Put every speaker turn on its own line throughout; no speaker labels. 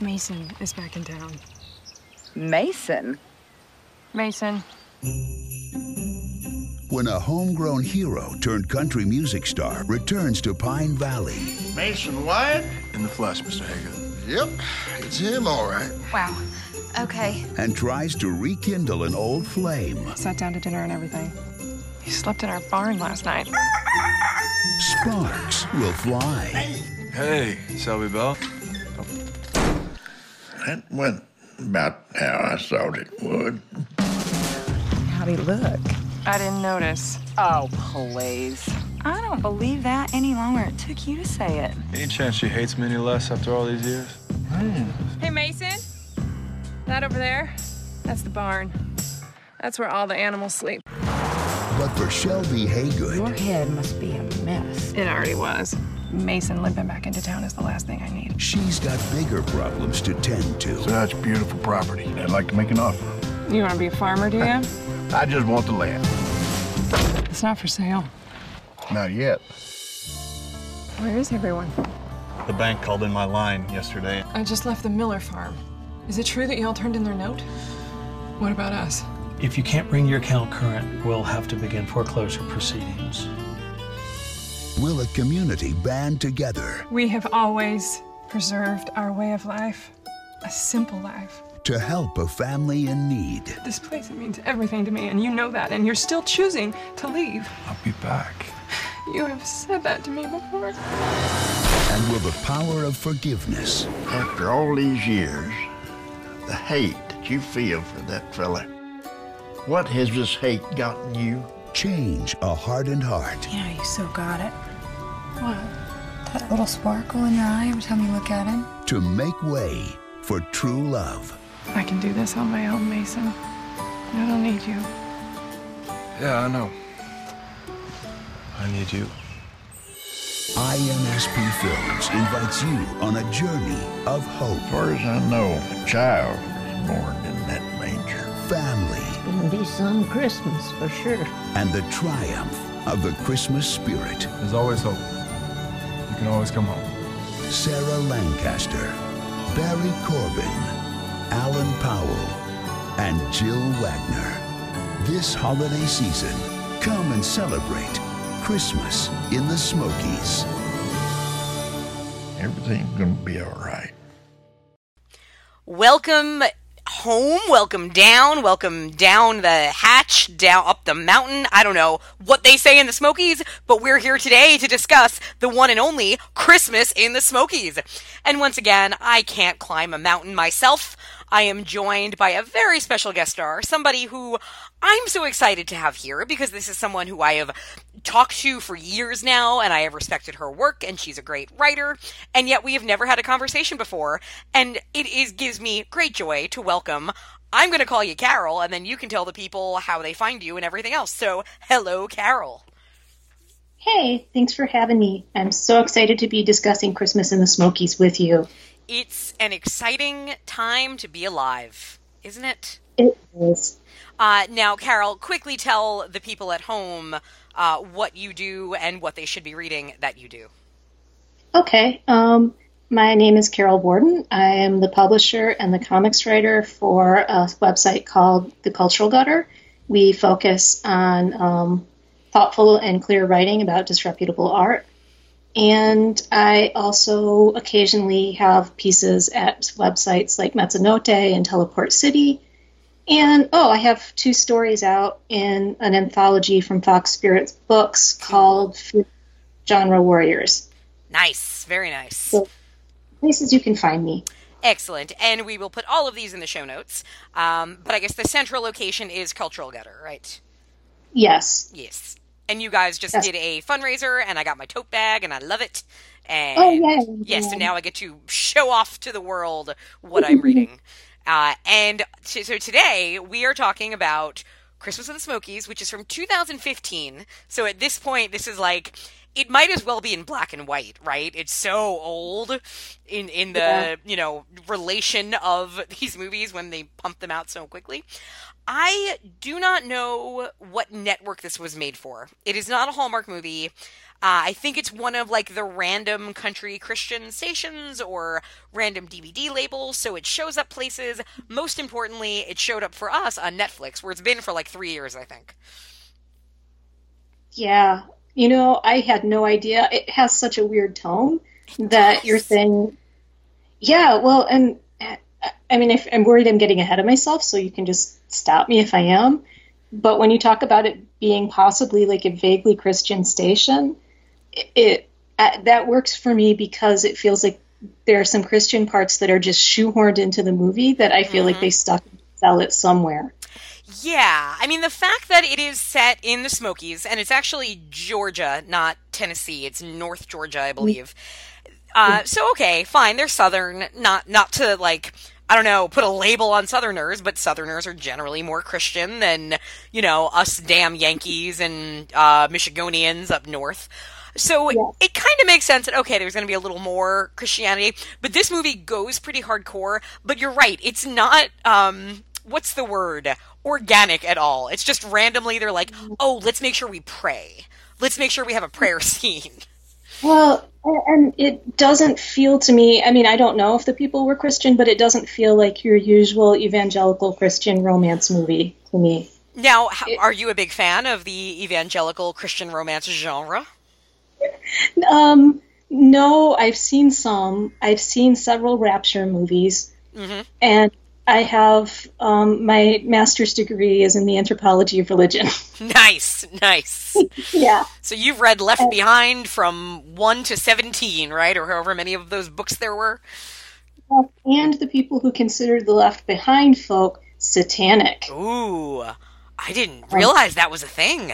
Mason is back in town.
Mason?
Mason.
When a homegrown hero turned country music star returns to Pine Valley
Mason Wyatt?
In the flesh, Mr. Haygood.
Yep, it's him, all right.
Wow. Okay.
and tries to rekindle an old flame,
Sat down to dinner and everything. He slept in our barn last night.
sparks will fly.
Hey, hey Shelby Bell.
That went about how I thought it would.
How'd he look?
I didn't notice.
Oh, please.
I don't believe that any longer. It took you to say it.
Any chance she hates me any less after all these years? Hmm.
Hey, Mason. That over there? That's the barn. That's where all the animals sleep.
But for Shelby Haygood,
Your head must be a mess.
It already was. Mason limping back into town is the last thing I need.
she's got bigger problems to tend to.
Such beautiful property. I'd like to make an offer.
You want to be a farmer, do you?
I just want the land.
it's not for sale.
Not yet.
Where is everyone?
The bank called in my line yesterday.
I just left the Miller farm. Is it true that y'all turned in their note? What about us?
If you can't bring your account current, we'll have to begin foreclosure proceedings.
Will a community band together
We have always preserved our way of life, a simple life.
to help a family in need?
This place it means everything to me, and you know that, and you're still choosing to leave.
I'll be back.
You have said that to me before.
And will the power of forgiveness
After all these years, the hate that you feel for that fella, what has this hate gotten you?
change a hardened heart?
Yeah, you so got it.
What?
That little sparkle in your eye every time you look at him.
to make way for true love.
I can do this on my own, Mason. I don't need you.
Yeah, I know. I need you.
INSP Films invites you on a journey of hope,
As far as I know, a child was born in that manger.
family,
Gonna be some Christmas for sure.
and the triumph of the Christmas spirit.
There's always hope. You can always come home.
Sarah Lancaster, Barry Corbin, Alan Powell, and Jill Wagner. This holiday season, come and celebrate Christmas in the Smokies.
Everything's gonna be all right.
Welcome home, welcome down, welcome down the hatch, down up the mountain. I don't know what they say in the Smokies, but we're here today to discuss the one and only Christmas in the Smokies. And once again, I can't climb a mountain myself. I am joined by a very special guest star, somebody who I'm so excited to have here because this is someone who I have talked to for years now and I have respected her work and she's a great writer and yet we have never had a conversation before and it is gives me great joy to welcome I'm going to call you Carol and then you can tell the people how they find you and everything else. So, hello Carol.
Hey, thanks for having me. I'm so excited to be discussing Christmas in the Smokies with you.
It's an exciting time to be alive, isn't it?
It is.
Uh, now, Carol, quickly tell the people at home uh, what you do and what they should be reading that you do.
Okay. Um, my name is Carol Borden. I am the publisher and the comics writer for a website called The Cultural Gutter. We focus on um, thoughtful and clear writing about disreputable art. And I also occasionally have pieces at websites like Mezzanote and Teleport City. And oh, I have two stories out in an anthology from Fox Spirits Books called Genre Warriors.
Nice, very nice.
So, places you can find me.
Excellent. And we will put all of these in the show notes. Um, but I guess the central location is Cultural Gutter, right?
Yes.
Yes. And you guys just
Yes.
did a fundraiser, and I got my tote bag, and I love it. And
Oh, yay.
yes, so now I get to show off to the world what I'm reading. Uh, and t- so today we are talking about Christmas in the Smokies, which is from 2015. So at this point, this is like it might as well be in black and white, right? It's so old in in the
Yeah.
you know relation of these movies when they pump them out so quickly. I do not know what network this was made for. It is not a Hallmark movie. Uh, I think it's one of like the random country Christian stations or random DVD labels, so it shows up places. Most importantly, it showed up for us on Netflix, where it's been for like three years, I think.
Yeah. You know, I had no idea. It has such a weird tone that you're saying, yeah, well, and I mean, if, I'm worried I'm getting ahead of myself, so you can just stop me if I am. But when you talk about it being possibly like a vaguely Christian station, it, it uh, that works for me because it feels like there are some Christian parts that are just shoehorned into the movie that I feel like they stuck sell it somewhere.
Yeah, I mean the fact that it is set in the Smokies and it's actually Georgia, not Tennessee. It's North Georgia, I believe. Uh, so okay, fine. They're Southern, not not to like I don't know, put a label on Southerners, but Southerners are generally more Christian than you know us damn Yankees and uh, Michigonians up north. So it kind of makes sense that okay, there's going to be a little more Christianity, but this movie goes pretty hardcore. But you're right, it's not. Um, what's the word? Organic at all. It's just randomly they're like, oh, let's make sure we pray. Let's make sure we have a prayer scene.
Well, and it doesn't feel to me, I mean, I don't know if the people were Christian, but it doesn't feel like your usual evangelical Christian romance movie to me.
Now, how, are you a big fan of the evangelical Christian romance genre?
Um, no, I've seen some. I've seen several Rapture movies,
Mm-hmm.
and I have um, my master's degree is in the anthropology of religion.
Nice, nice.
yeah.
So you've read Left Behind from 1 to 17, right? Or however many of those books there were?
And the people who considered the Left Behind folk satanic.
Ooh, I didn't realize that was a thing.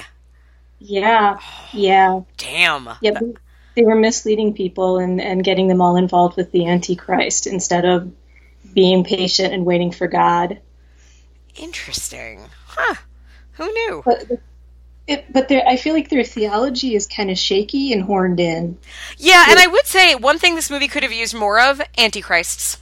Yeah, yeah.
Damn.
Yeah, they- they were misleading people and, and getting them all involved with the Antichrist instead of being patient and waiting for God.
Interesting. Huh. Who knew?
But, it, but I feel like their theology is kind of shaky and horned in.
Yeah, and I would say one thing this movie could have used more of antichrists,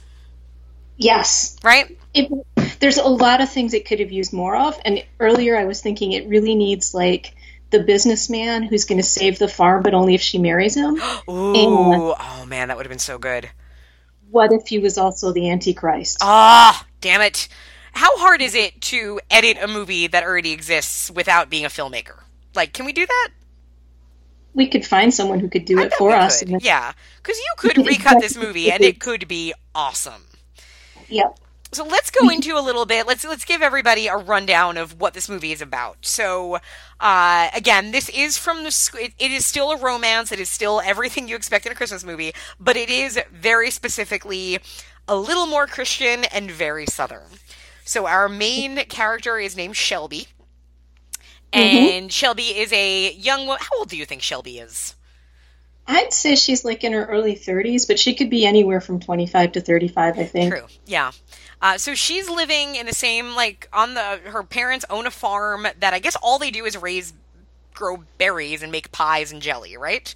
Yes,
right?
it, there's a lot of things it could have used more of. And earlier I was thinking it really needs like the businessman who's going to save the farm, but only if she marries him.
Ooh, oh man, that would have been so good.
What if he was also the Antichrist?
Ah, damn it. How hard is it to edit a movie that already exists without being a filmmaker? Like, can we do that?
We could find someone who could do
I
it for us.
could. Yeah, because you could recut this movie and it could be awesome.
Yep.
So let's go into a little bit. Let's let's give everybody a rundown of what this movie is about. So, uh, again, this is from the. sc- It, it is still a romance. It is still everything you expect in a Christmas movie, but it is very specifically a little more Christian and very Southern. So our main character is named Shelby, and Shelby is a young. wo- How old do you think Shelby is?
I'd say she's like in her early 30s, but she could be anywhere from 25 to 35, I think.
True. Yeah. Uh, so she's living in the same like on the her parents own a farm that I guess all they do is raise grow berries and make pies and jelly, right?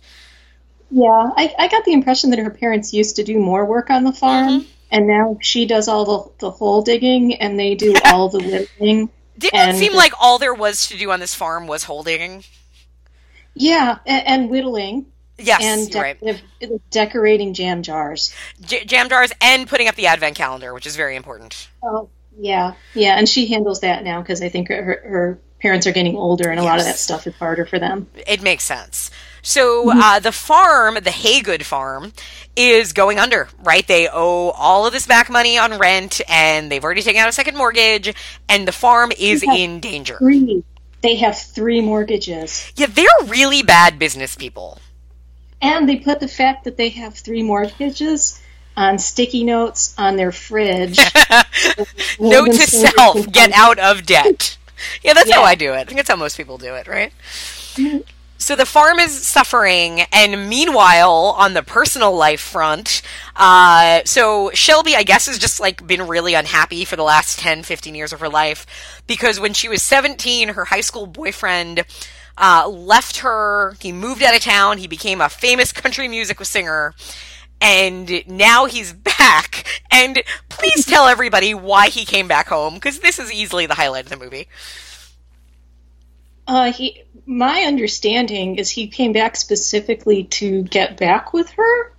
Yeah, I, I got the impression that her parents used to do more work on the farm, and now she does all the, the hole digging and they do all the whittling.
Didn't it seem like all there was to do on this farm was holding?
Yeah, and, and whittling.
Yes,
and
you're right.
decorating jam jars.
J- jam jars and putting up the advent calendar, which is very important.
Oh, yeah, yeah, and she handles that now because I think her, her parents are getting older, and a lot of that stuff is harder for them.
It makes sense. So uh, the farm, the Haygood farm, is going under, right? They owe all of this back money on rent, and they've already taken out a second mortgage, and the farm is in danger.
Three. They have three mortgages.
Yeah, they're really bad business people.
And they put the fact that they have three mortgages on sticky notes on their fridge.
Note to self: get out of debt. Yeah, that's how I do it. I think that's how most people do it, right? So the farm is suffering, and meanwhile, on the personal life front, uh, so Shelby, I guess, has just like been really unhappy for the last 10, 15 years of her life because when she was 17, her high school boyfriend uh, left her. He moved out of town. He became a famous country music singer. And now he's back. And please tell everybody why he came back home, because this is easily the highlight of the movie.
Uh, he, my understanding is he came back specifically to get back with her.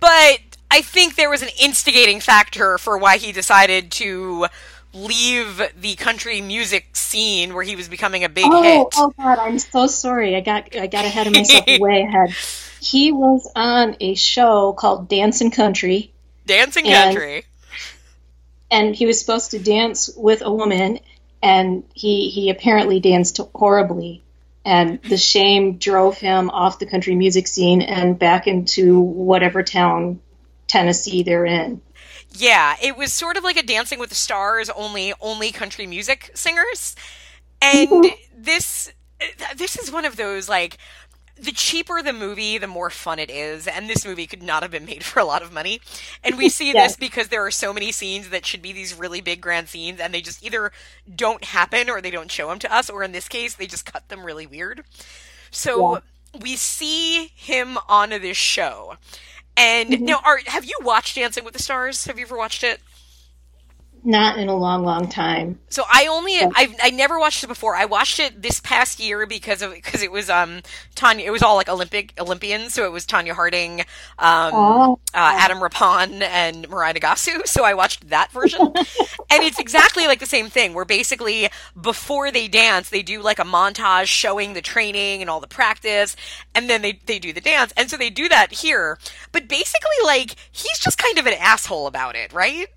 But I think there was an instigating factor for why he decided to leave the country music scene where he was becoming a big
oh,
hit.
Oh God, I'm so sorry. I got I got ahead of myself way ahead. He was on a show called Dancing Country.
Dancing Country.
And he was supposed to dance with a woman, and he he apparently danced horribly. And the shame drove him off the country music scene and back into whatever town, Tennessee, they're in.
Yeah, it was sort of like a Dancing with the Stars, only only country music singers. And this this is one of those like the cheaper the movie, the more fun it is. And this movie could not have been made for a lot of money. And we see yes. this because there are so many scenes that should be these really big grand scenes, and they just either don't happen or they don't show them to us, or in this case, they just cut them really weird. So yeah. we see him on this show. And mm-hmm. now, are, have you watched Dancing with the Stars? Have you ever watched it?
Not in a long, long time.
So I only—I've—I never watched it before. I watched it this past year because of because it was um Tonya. It was all like Olympic Olympians, so it was Tonya Harding, um, oh. uh, Adam Rippon, and Mirai Nagasu. So I watched that version, and it's exactly like the same thing. Where basically before they dance, they do like a montage showing the training and all the practice, and then they they do the dance. And so they do that here, but basically like he's just kind of an asshole about it, right?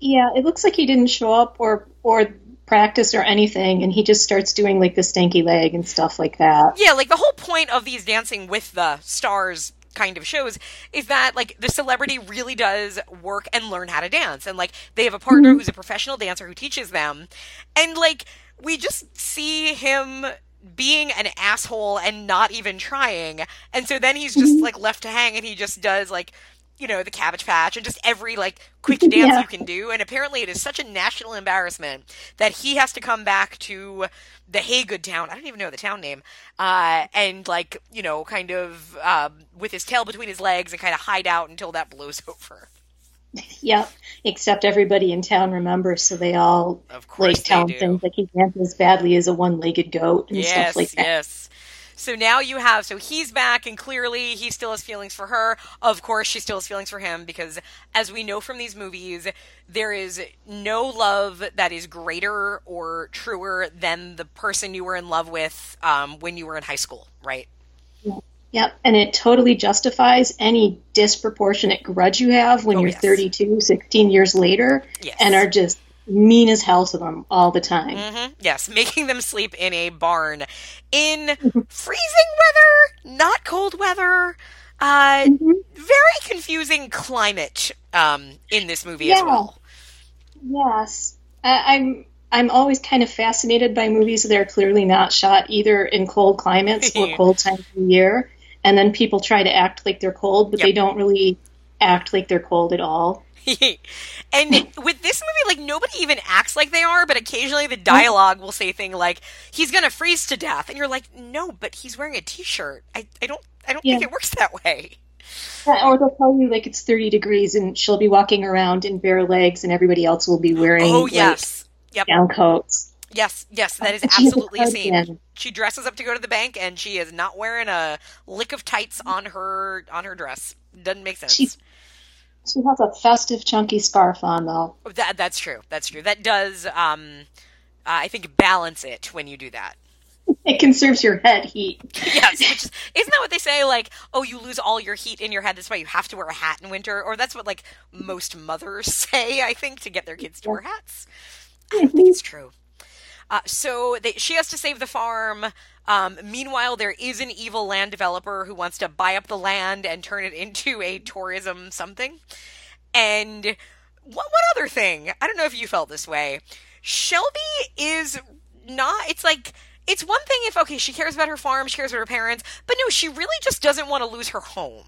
Yeah, it looks like he didn't show up or or practice or anything, and he just starts doing like the stanky leg and stuff like that.
Yeah, like the whole point of these Dancing with the Stars kind of shows is that like the celebrity really does work and learn how to dance, and like they have a partner mm-hmm. who's a professional dancer who teaches them, and like we just see him being an asshole and not even trying. And so then he's just mm-hmm. like left to hang and he just does like you know, the Cabbage Patch and just every like quick dance yeah. you can do. And apparently, it is such a national embarrassment that he has to come back to the Haygood town. I don't even know the town name. Uh, and like you know, kind of um, with his tail between his legs and kind of hide out until that blows over.
Yep. Except everybody in town remembers, so they all of like tell him things like he dances badly as a one-legged goat and
yes,
stuff like that.
Yes. So now you have, so he's back, and clearly he still has feelings for her. Of course, she still has feelings for him because, as we know from these movies, there is no love that is greater or truer than the person you were in love with um, when you were in high school, right?
Yep, and it totally justifies any disproportionate grudge you have when oh, you're yes. 32, 16 years later, yes. and are just mean as hell to them all the time.
Mm-hmm. Yes, making them sleep in a barn in freezing weather, not cold weather. Uh, mm-hmm. Very confusing climate um, in this movie yeah. as well.
Yes, I- I'm. I'm always kind of fascinated by movies that are clearly not shot either in cold climates or cold times of year, and then people try to act like they're cold, but yep. they don't really act like they're cold at all.
and with this movie, like nobody even acts like they are, but occasionally the dialogue will say thing like, "He's gonna freeze to death," and you're like, "No, but he's wearing a t-shirt. I, I don't, I don't yeah. think it works that way."
Yeah, or they'll tell you like it's 30 degrees and she'll be walking around in bare legs, and everybody else will be wearing
oh yes,
like, yep, down coats.
Yes, yes, that is absolutely a scene. She dresses up to go to the bank, and she is not wearing a lick of tights on her on her dress. Doesn't make sense.
She's she has a festive, chunky scarf on, though.
That, that's true. That's true. That does, um, uh, I think, balance it when you do that.
It conserves your head heat.
yes, which is, isn't that what they say? Like, oh, you lose all your heat in your head. That's why you have to wear a hat in winter. Or that's what like most mothers say. I think to get their kids to wear hats. I don't think it's true. Uh, so they, she has to save the farm. Um, meanwhile, there is an evil land developer who wants to buy up the land and turn it into a tourism something. And one, what other thing? I don't know if you felt this way. Shelby is not, it's like, it's one thing if, okay, she cares about her farm, she cares about her parents, but no, she really just doesn't want to lose her home.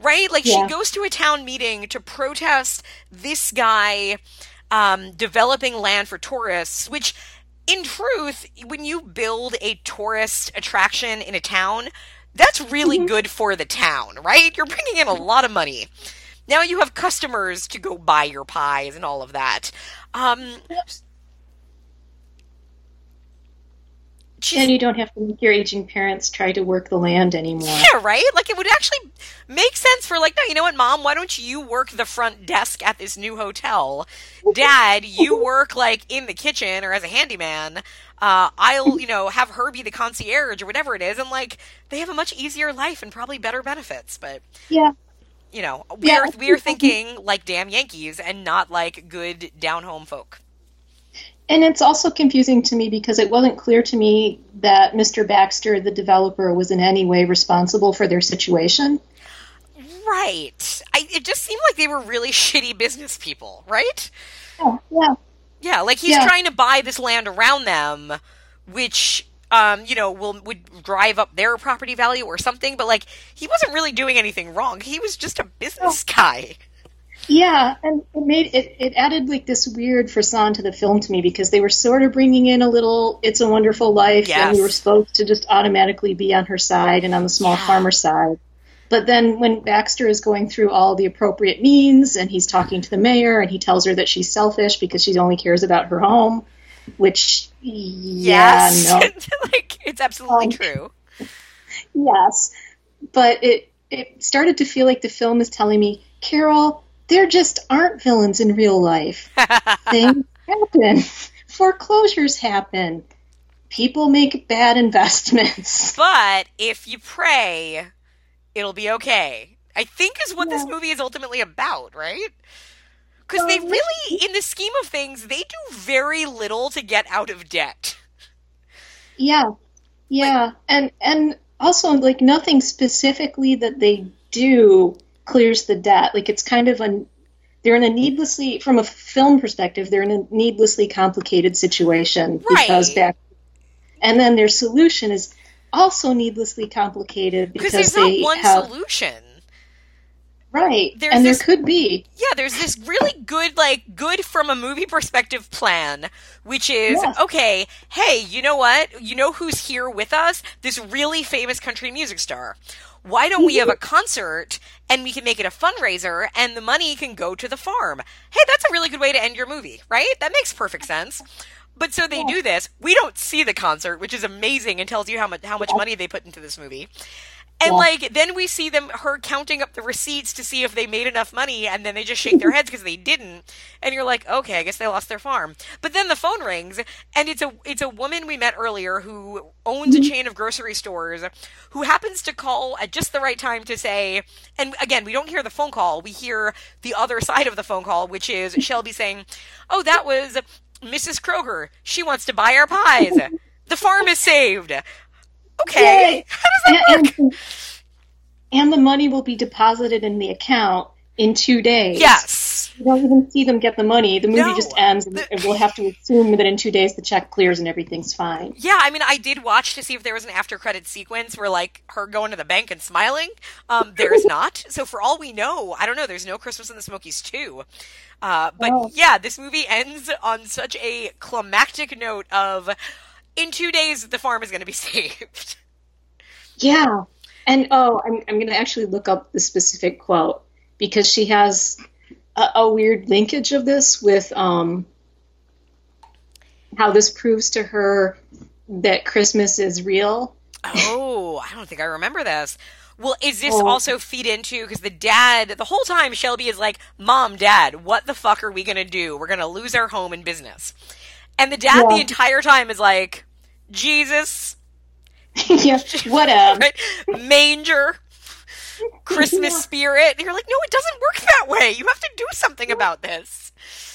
Right? Like, yeah. she goes to a town meeting to protest this guy um, developing land for tourists, which in truth, when you build a tourist attraction in a town, that's really mm-hmm. good for the town, right? You're bringing in a lot of money. Now you have customers to go buy your pies and all of that. Um,
and you don't have to make your aging parents try to work the land anymore.
Yeah, right? Like it would actually make sense for like, no, you know what, mom, why don't you work the front desk at this new hotel? Dad, you work like in the kitchen or as a handyman. Uh, I'll, you know, have her be the concierge or whatever it is, and like they have a much easier life and probably better benefits. But
yeah,
you know, we
Yeah.
are we are thinking like damn Yankees and not like good down home folk.
And it's also confusing to me because it wasn't clear to me that Mr. Baxter, the developer, was in any way responsible for their situation.
Right. I, it just seemed like they were really shitty business people, right?
Yeah, yeah.
Yeah, like he's
Yeah.
trying to buy this land around them, which um, you know, will would drive up their property value or something, but like he wasn't really doing anything wrong. He was just a business guy.
Yeah, and it made it, it added like this weird frisson to the film to me because they were sort of bringing in a little "It's a Wonderful Life," and we were supposed to just automatically be on her side and on the small farmer side. But then when Baxter is going through all the appropriate means and he's talking to the mayor and he tells her that she's selfish because she only cares about her home, which yeah,
yes.
no,
like it's absolutely
Um,
true.
Yes, but it it started to feel like the film is telling me, Carol, there just aren't villains in real life. Things happen. Foreclosures happen. People make bad investments.
But if you pray, it'll be okay. I think is what this movie is ultimately about, right? Because they really, in the scheme of things, they do very little to get out of debt.
Yeah, yeah, and and also like nothing specifically that they do clears the debt. Like it's kind of a they're in a needlessly from a film perspective they're in a needlessly complicated situation because back and then their solution is also needlessly complicated
Because there's not one
have
solution.
right
There's
and
this-
there could be
Yeah, there's this really good, like, good from a movie perspective plan, which is
Yes.
okay, hey, you know what? You know who's here with us? This really famous country music star. Why don't we have a concert and we can make it a fundraiser and the money can go to the farm? Hey, that's a really good way to end your movie, right? That makes perfect sense. But so they do this. We don't see the concert, which is amazing and tells you how much how much money they put into this movie. And
Yeah.
like then we see them her counting up the receipts to see if they made enough money and then they just shake their heads because they didn't. And you're like okay I guess they lost their farm. But then the phone rings and it's a it's a woman we met earlier who owns a mm-hmm. chain of grocery stores who happens to call at just the right time to say and again we don't hear the phone call. We hear the other side of the phone call which is Shelby saying oh that was Mrs. Kroger. She wants to buy our pies. The farm is saved okay
Yay! and, and, and the money will be deposited in the account in two days
yes
you don't even see them get the money the movie
No.
just ends and and we'll have to assume that in two days the check clears and everything's fine
Yeah, I mean, I did watch to see if there was an after credit sequence where like her going to the bank and smiling. Um, there is not. So for all we know, I don't know. There's no Christmas in the Smokies too. Uh, but
Oh.
yeah, this movie ends on such a climactic note of in two days the farm is going to be saved.
Yeah. And oh, I'm, I'm going to actually look up the specific quote because she has a, a weird linkage of this with um, how this proves to her that Christmas is real.
Oh, I don't think I remember this. Well, is this
Oh.
also feed into because the dad the whole time Shelby is like, "Mom, Dad, what the fuck are we gonna do? We're gonna lose our home and business." And the dad the entire time is like, "Jesus,
yeah, whatever.
right? manger, Christmas
Yeah.
spirit." And you're like, "No, it doesn't work that way. You have to do something about this."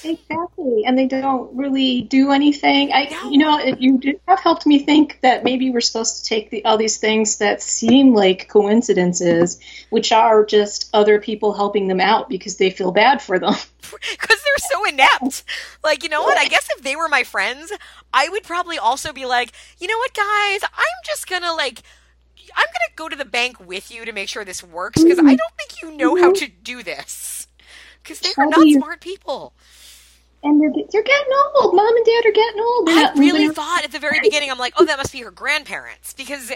Exactly, and they don't really do anything. I,
No.
you know, you have helped me think that maybe we're supposed to take the, all these things that seem like coincidences, which are just other people helping them out because they feel bad for them.
because they're so inept. Like, you know what? I guess if they were my friends, I would probably also be like, you know what, guys? I'm just gonna like. I'm gonna go to the bank with you to make sure this works because I mm-hmm. don't think you know how mm-hmm. to do this. Because they are not smart people.
And they're, get- they're getting old. Mom and Dad are getting old.
I really thought at the very beginning, I'm like, oh, that must be her grandparents because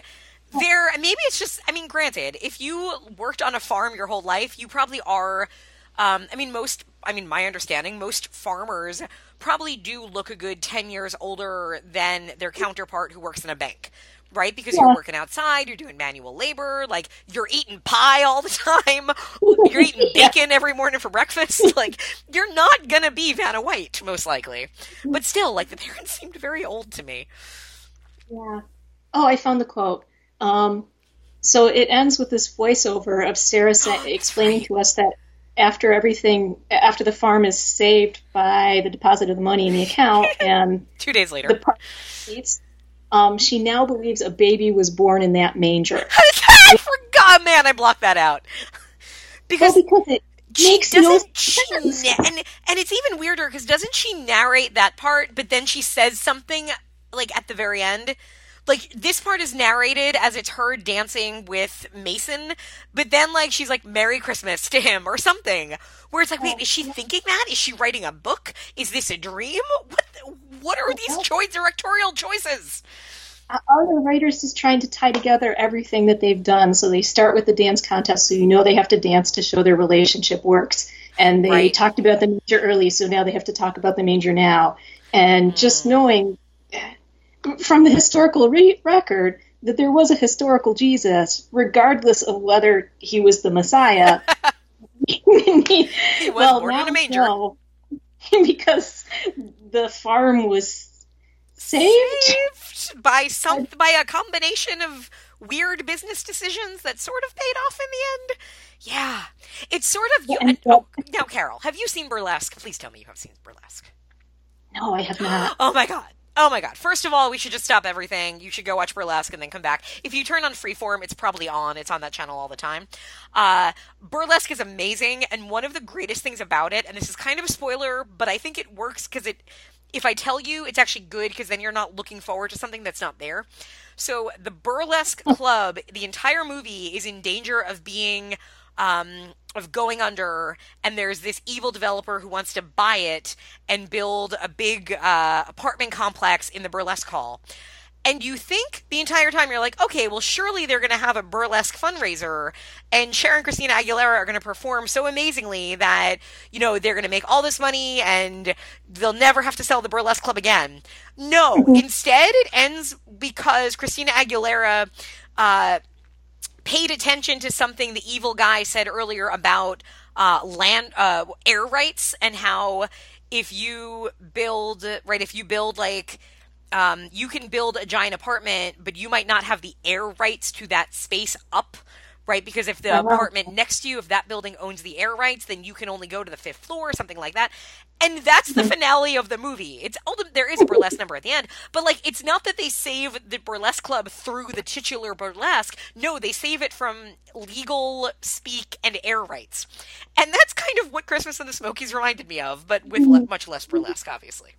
they're maybe it's just. I mean, granted, if you worked on a farm your whole life, you probably are. Um, I mean, most I mean, my understanding, most farmers probably do look a good 10 years older than their counterpart who works in a bank. Right? Because
Yeah.
you're working outside, you're doing manual labor, like you're eating pie all the time, you're eating bacon every morning for breakfast. Like, you're not gonna be Vanna White, most likely. But still, like, the parents seemed very old to me.
Yeah. Oh, I found the quote. Um, so it ends with this voiceover of Sarah sa- explaining to us that after everything, after the farm is saved by the deposit of the money in the account and
Two days later.
the seats, um, she now believes a baby was born in that manger.
I forgot, man, I blocked that out. Because,
because it
she
makes no
na- and and it's even weirder because doesn't she narrate that part, but then she says something like at the very end. Like this part is narrated as it's her dancing with Mason, but then like she's like "Merry Christmas" to him or something. Where it's like, wait, is she thinking that? Is she writing a book? Is this a dream? What? What are these choice directorial choices?
Are the writers just trying to tie together everything that they've done? So they start with the dance contest, so you know they have to dance to show their relationship works. And they
Right.
talked about the manger early, so now they have to talk about the manger now. And
Mm.
just knowing from the historical re- record that there was a historical Jesus, regardless of whether he was the Messiah. he,
was
well,
born in a manger.
no, because the farm was saved.
saved by some by a combination of weird business decisions that sort of paid off in the end. Yeah, it's sort of you. and- oh, now, Carol, have you seen Burlesque? Please tell me you have seen Burlesque.
No, I have not.
Oh my god. Oh my god. First of all, we should just stop everything. You should go watch Burlesque and then come back. If you turn on Freeform, it's probably on. It's on that channel all the time. Uh, Burlesque is amazing, and one of the greatest things about it, and this is kind of a spoiler, but I think it works because it. If I tell you, it's actually good because then you're not looking forward to something that's not there. So the Burlesque Club, the entire movie is in danger of being um, of going under, and there's this evil developer who wants to buy it and build a big uh, apartment complex in the burlesque hall. And you think the entire time you're like, okay, well, surely they're going to have a burlesque fundraiser, and Cher and Christina Aguilera are going to perform so amazingly that you know they're going to make all this money and they'll never have to sell the burlesque club again. No, instead it ends because Christina Aguilera. Uh, paid attention to something the evil guy said earlier about uh, land uh, air rights and how if you build right if you build like um, you can build a giant apartment but you might not have the air rights to that space up right? Because if the
Uh-huh.
apartment next to you if that building owns the air rights then you can only go to the fifth floor or something like that. And that's the finale of the movie. It's there is a burlesque number at the end but like it's not that they save the burlesque club through the titular burlesque. No they save it from legal speak and air rights. And that's kind of what christmas in the smokies reminded me of but with le- much less burlesque obviously.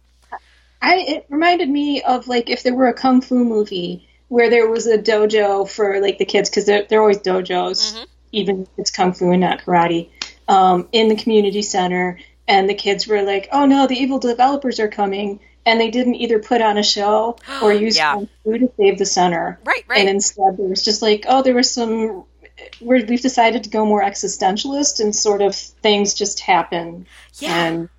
I it reminded me of like if there were a kung fu movie where there was a dojo for like the kids because they're, they're always dojos, even if it's kung fu and not karate, um, in the community center, and the kids were like, "Oh no, the evil developers are coming," and they didn't either put on a show or use
Yeah.
kung fu to save the center.
Right, right.
And instead, there was just like, "Oh, there was some." We're, we've decided to go more existentialist, and sort of things just happen.
Yeah.
And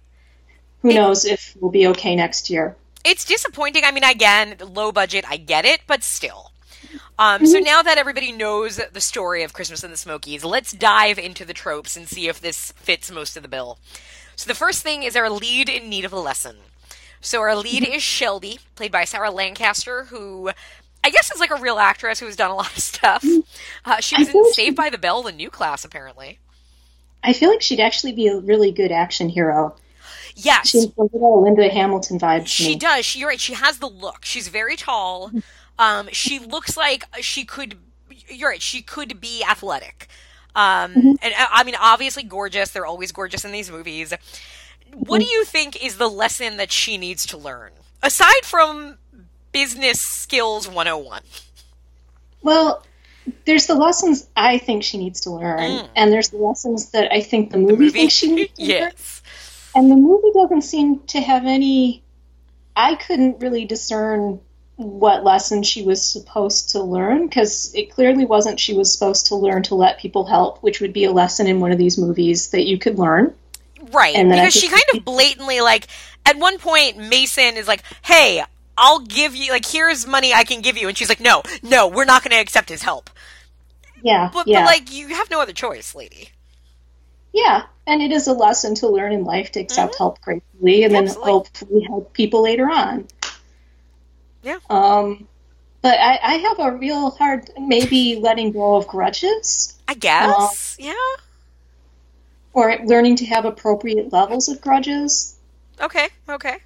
who knows if we'll be okay next year.
It's disappointing. I mean, again, low budget, I get it, but still. Um, so now that everybody knows the story of Christmas in the Smokies, let's dive into the tropes and see if this fits most of the bill. So the first thing is our lead in need of a lesson. So our lead is Shelby, played by Sarah Lancaster, who I guess is like a real actress who's done a lot of stuff. Uh, she was in
think she-
Saved by the Bell, the new class, apparently.
I feel like she'd actually be a really good action hero.
Yes,
She's a little Linda Hamilton vibe
She
me.
does. She, you're right. She has the look. She's very tall. Um, she looks like she could. You're right. She could be athletic. Um, and uh, I mean, obviously gorgeous. They're always gorgeous in these movies. What do you think is the lesson that she needs to learn aside from business skills 101?
Well, there's the lessons I think she needs to learn,
Mm.
and there's the lessons that I think the movie, thinks she needs to learn.
yes.
And the movie doesn't seem to have any. I couldn't really discern what lesson she was supposed to learn because it clearly wasn't she was supposed to learn to let people help, which would be a lesson in one of these movies that you could learn.
Right, because she kind of blatantly like at one point Mason is like, "Hey, I'll give you like here's money I can give you," and she's like, "No, no, we're not going to accept his help."
Yeah,
But,
yeah,
but like you have no other choice, lady.
Yeah. And it is a lesson to learn in life to accept help gratefully, and then
Mm-hmm.
Hopefully help people later on.
Yeah.
Um, but I, I have a real hard maybe letting go of grudges
I guess. yeah.
or learning to have appropriate levels of grudges.
Okay. Okay.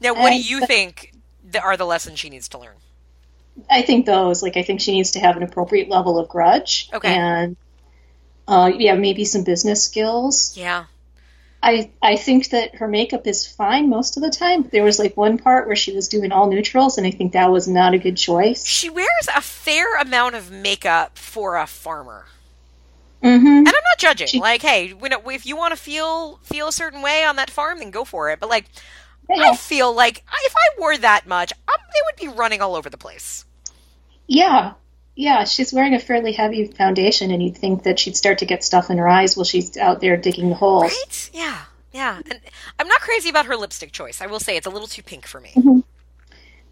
Now, what do
And-
you think are the lessons she needs to learn?
I think those, like, I think she needs to have an appropriate level of grudge.
Okay.
And, uh, yeah, maybe some business skills.
Yeah.
I I think that her makeup is fine most of the time. There was like one part where she was doing all neutrals, and I think that was not a good choice.
She wears a fair amount of makeup for a farmer.
Mm-hmm.
And I'm not judging.
She-
like, hey, when it, if you want to feel feel a certain way on that farm, then go for it. But like,
Yeah.
I feel like if I wore that much, um, they would be running all over the place.
Yeah, yeah. She's wearing a fairly heavy foundation, and you'd think that she'd start to get stuff in her eyes while she's out there digging the holes.
Right? Yeah, yeah. And I'm not crazy about her lipstick choice. I will say it's a little too pink for me.
Mm-hmm.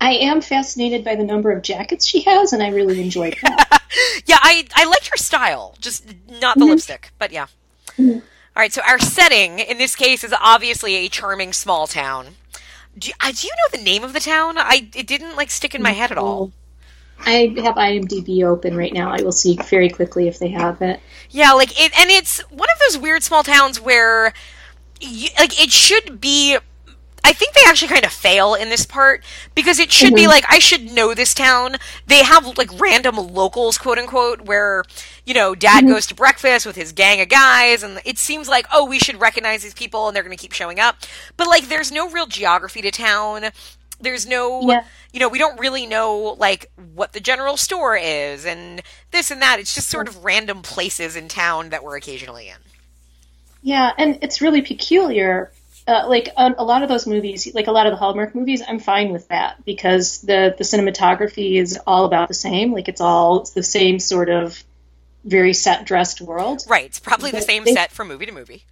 I am fascinated by the number of jackets she has, and I really enjoyed that.
Yeah, I I liked her style, just not the
Mm-hmm.
lipstick. But yeah. All right. So our setting in this case is obviously a charming small town. Do you, uh, do you know the name of the town? I it didn't like stick in my head at all.
I have IMDb open right now. I will see very quickly if they have it.
Yeah, like it, and it's one of those weird small towns where, you, like, it should be. I think they actually kind of fail in this part because it should be
Mhm.
like I should know this town. They have like random locals, quote unquote, where you know Dad
Mhm.
goes to breakfast with his gang of guys, and it seems like oh we should recognize these people and they're going to keep showing up. But like, there's no real geography to town. There's no,
Yeah.
you know, we don't really know like what the general store is and this and that. It's just sort of random places in town that we're occasionally in.
Yeah, and it's really peculiar. Uh, like a, a lot of those movies, like a lot of the Hallmark movies, I'm fine with that because the the cinematography is all about the same. Like it's all it's the same sort of very set dressed world.
Right. It's probably the same
they-
set from movie to movie.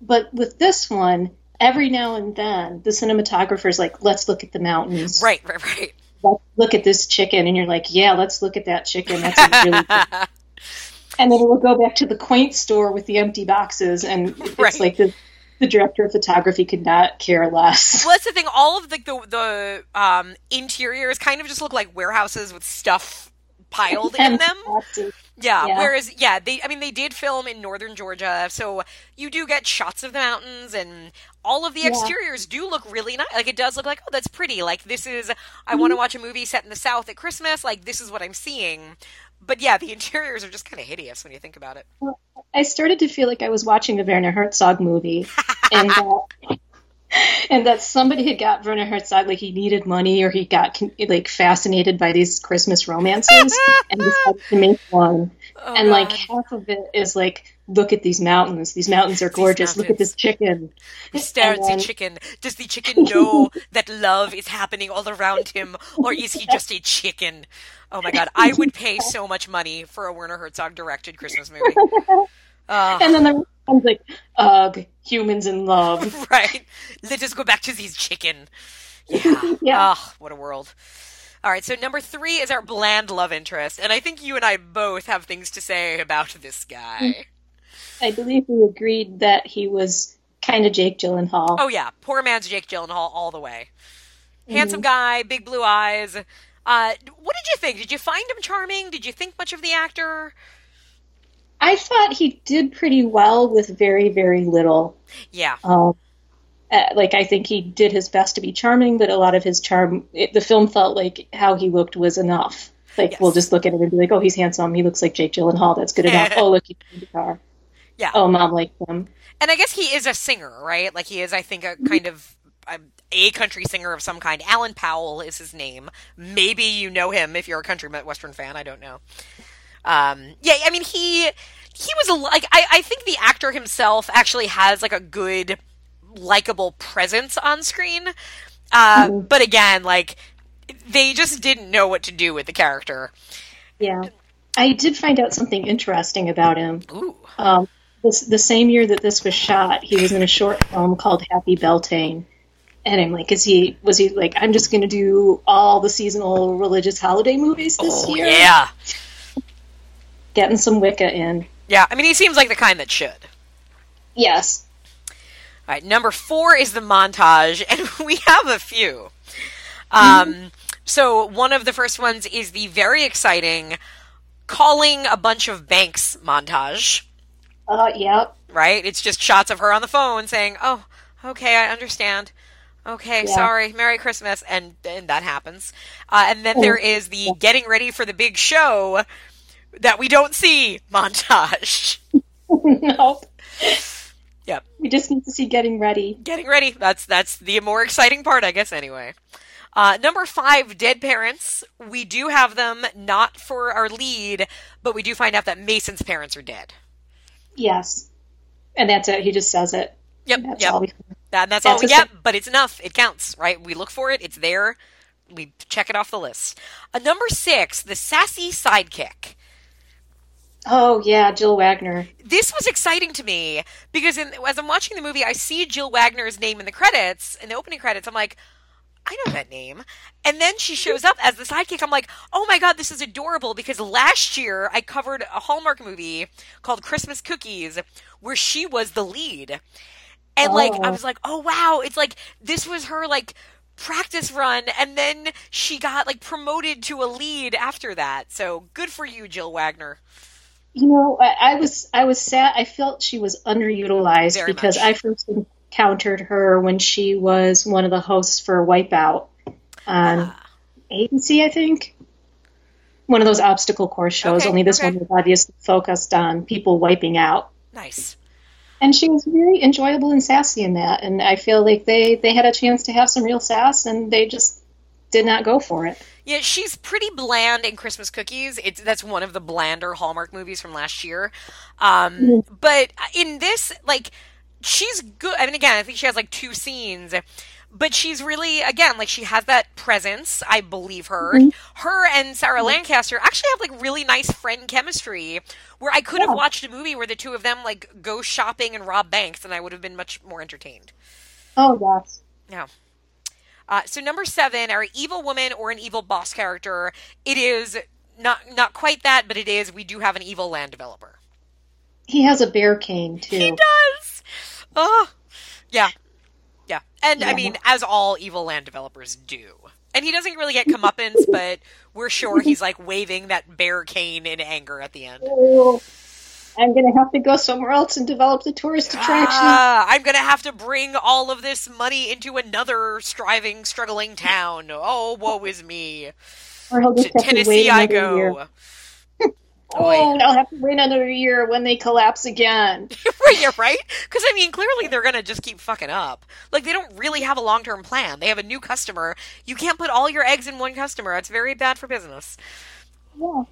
But with this one, every now and then the cinematographer's like, "Let's look at the mountains.
Right, right, right.
Let's look at this chicken," and you're like, "Yeah, let's look at that chicken. That's really." good. And then we'll go back to the quaint store with the empty boxes, and it's
Right.
like the the director of photography could not care less.
Well, that's the thing. All of the the, the um, interiors kind of just look like warehouses with stuff piled in them. Yeah,
Yeah.
Whereas, yeah, they. I mean, they did film in northern Georgia, so you do get shots of the mountains, and all of the
Yeah.
exteriors do look really nice. Like it does look like, oh, that's pretty. Like this is. I want
Mm-hmm.
to watch a movie set in the South at Christmas. Like this is what I'm seeing. But yeah, the interiors are just kind of hideous when you think about it.
I started to feel like I was watching a Werner Herzog movie, and that, and that somebody had got Werner Herzog like he needed money or he got like fascinated by these Christmas romances and decided to make one.
Oh,
and like
God.
half of it is like, look at these mountains. These mountains are gorgeous. Look at this chicken.
He stares at the chicken. Does the chicken know that love is happening all around him, or is he just a chicken? Oh my god, I would pay so much money for a Werner Herzog directed Christmas movie. Uh,
And then the one's like, ugh, humans in love.
right? Let us go back to these chicken. Yeah.
Yeah.
Ah, what a world. All right, so number three is our bland love interest, and I think you and I both have things to say about this guy.
I believe we agreed that he was kind of Jake Gyllenhaal.
Oh yeah, poor man's Jake Gyllenhaal all the way.
Mm-hmm.
Handsome guy, big blue eyes. Uh, what did you think? Did you find him charming? Did you think much of the actor?
I thought he did pretty well with very, very little.
Yeah.
Um, uh, like I think he did his best to be charming, but a lot of his charm, it, the film felt like how he looked was enough. Like
Yes.
we'll just look at him and be like, "Oh, he's handsome. He looks like Jake Gyllenhaal. That's good enough." oh, look, he's in the car.
Yeah.
Oh, mom likes him.
And I guess he is a singer, right? Like he is, I think, a kind of a, a country singer of some kind. Alan Powell is his name. Maybe you know him if you're a country western fan. I don't know. Um, yeah, I mean he he was a, like I, I think the actor himself actually has like a good likable presence on screen. Uh, But again, like they just didn't know what to do with the character.
Yeah, I did find out something interesting about him.
Ooh.
Um, this, the same year that this was shot, he was in a short film called Happy Beltane. And I'm like, is he, was he like, I'm just going to do all the seasonal religious holiday movies this
Oh,
year?
yeah.
Getting some Wicca in.
Yeah, I mean, he seems like the kind that should.
Yes.
All right, number four is the montage, and we have a few. Um, so one of the first ones is the very exciting calling a bunch of banks montage.
Uh, yep.
Right? It's just shots of her on the phone saying, "Oh, okay, I understand. Okay,
Yeah.
sorry. Merry Christmas," and and that happens. Uh, and then there is the getting ready for the big show that we don't see montage.
nope.
Yep.
We just need to see getting ready.
Getting ready. That's that's the more exciting part, I guess. Anyway, uh, number five, dead parents. We do have them not for our lead, but we do find out that Mason's parents are dead.
Yes. And that's it. He just says it.
Yep.
That's
yep.
all we-
That- that's,
That's
all we
a
but it's enough. It counts, right? We look for it. It's there. We check it off the list. Uh, number six, the sassy sidekick.
Oh, yeah, Jill Wagner.
this was exciting to me because in, as I'm watching the movie, I see Jill Wagner's name in the credits, in the opening credits. I'm like, I know that name. And then she shows up as the sidekick. I'm like, oh my god, this is adorable because last year I covered a Hallmark movie called Christmas Cookies where she was the lead. And like, I
Oh.
was like, oh wow, it's like, this was her like practice run and then she got like promoted to a lead after that. So good for you, Jill Wagner.
You know, I, I was I was sad. I felt she was underutilized
Very
because
much.
I first encountered her when she was one of the hosts for Wipeout on
Ah.
ABC, I think. One of those obstacle course shows.
Okay,
only this
okay.
one was obviously focused on people wiping out.
Nice.
And she was very enjoyable and sassy in that. And I feel like they they had a chance to have some real sass, and they just did not go for it.
Yeah, she's pretty bland in Christmas Cookies. It's that's one of the blander Hallmark movies from last year. Um, mm-hmm. but in this, like, she's good. I mean, again, I think she has like two scenes, but she's really again like she has that presence. I believe her. Mm-hmm. Her and Sarah mm-hmm. Lancaster actually have like really nice friend chemistry. Where I could have watched a movie where the two of them like go shopping and rob banks, and I would have been much more entertained.
Oh yes.
Yeah. Uh, so number seven, our evil woman or an evil boss character. It is not not quite that, but it is. We do have an evil land developer.
He has a bear cane too.
He does. Oh, yeah, yeah. And I mean, as all evil land developers do. And he doesn't really get comeuppance, but we're sure he's like waving that bear cane in anger at the end.
I'm gonna have to go somewhere else and develop the tourist attraction.
Ah, I'm gonna have to bring all of this money into another striving, struggling town. Oh, woe is me.
or he'll
To
just have to
Tennessee
wait
I go.
Oh, and I'll have to wait another year when they collapse again.
right, yeah, right? Because I mean, clearly they're gonna just keep fucking up. Like they don't really have a long term plan. They have a new customer. You can't put all your eggs in one customer. It's very bad for business.
Yeah.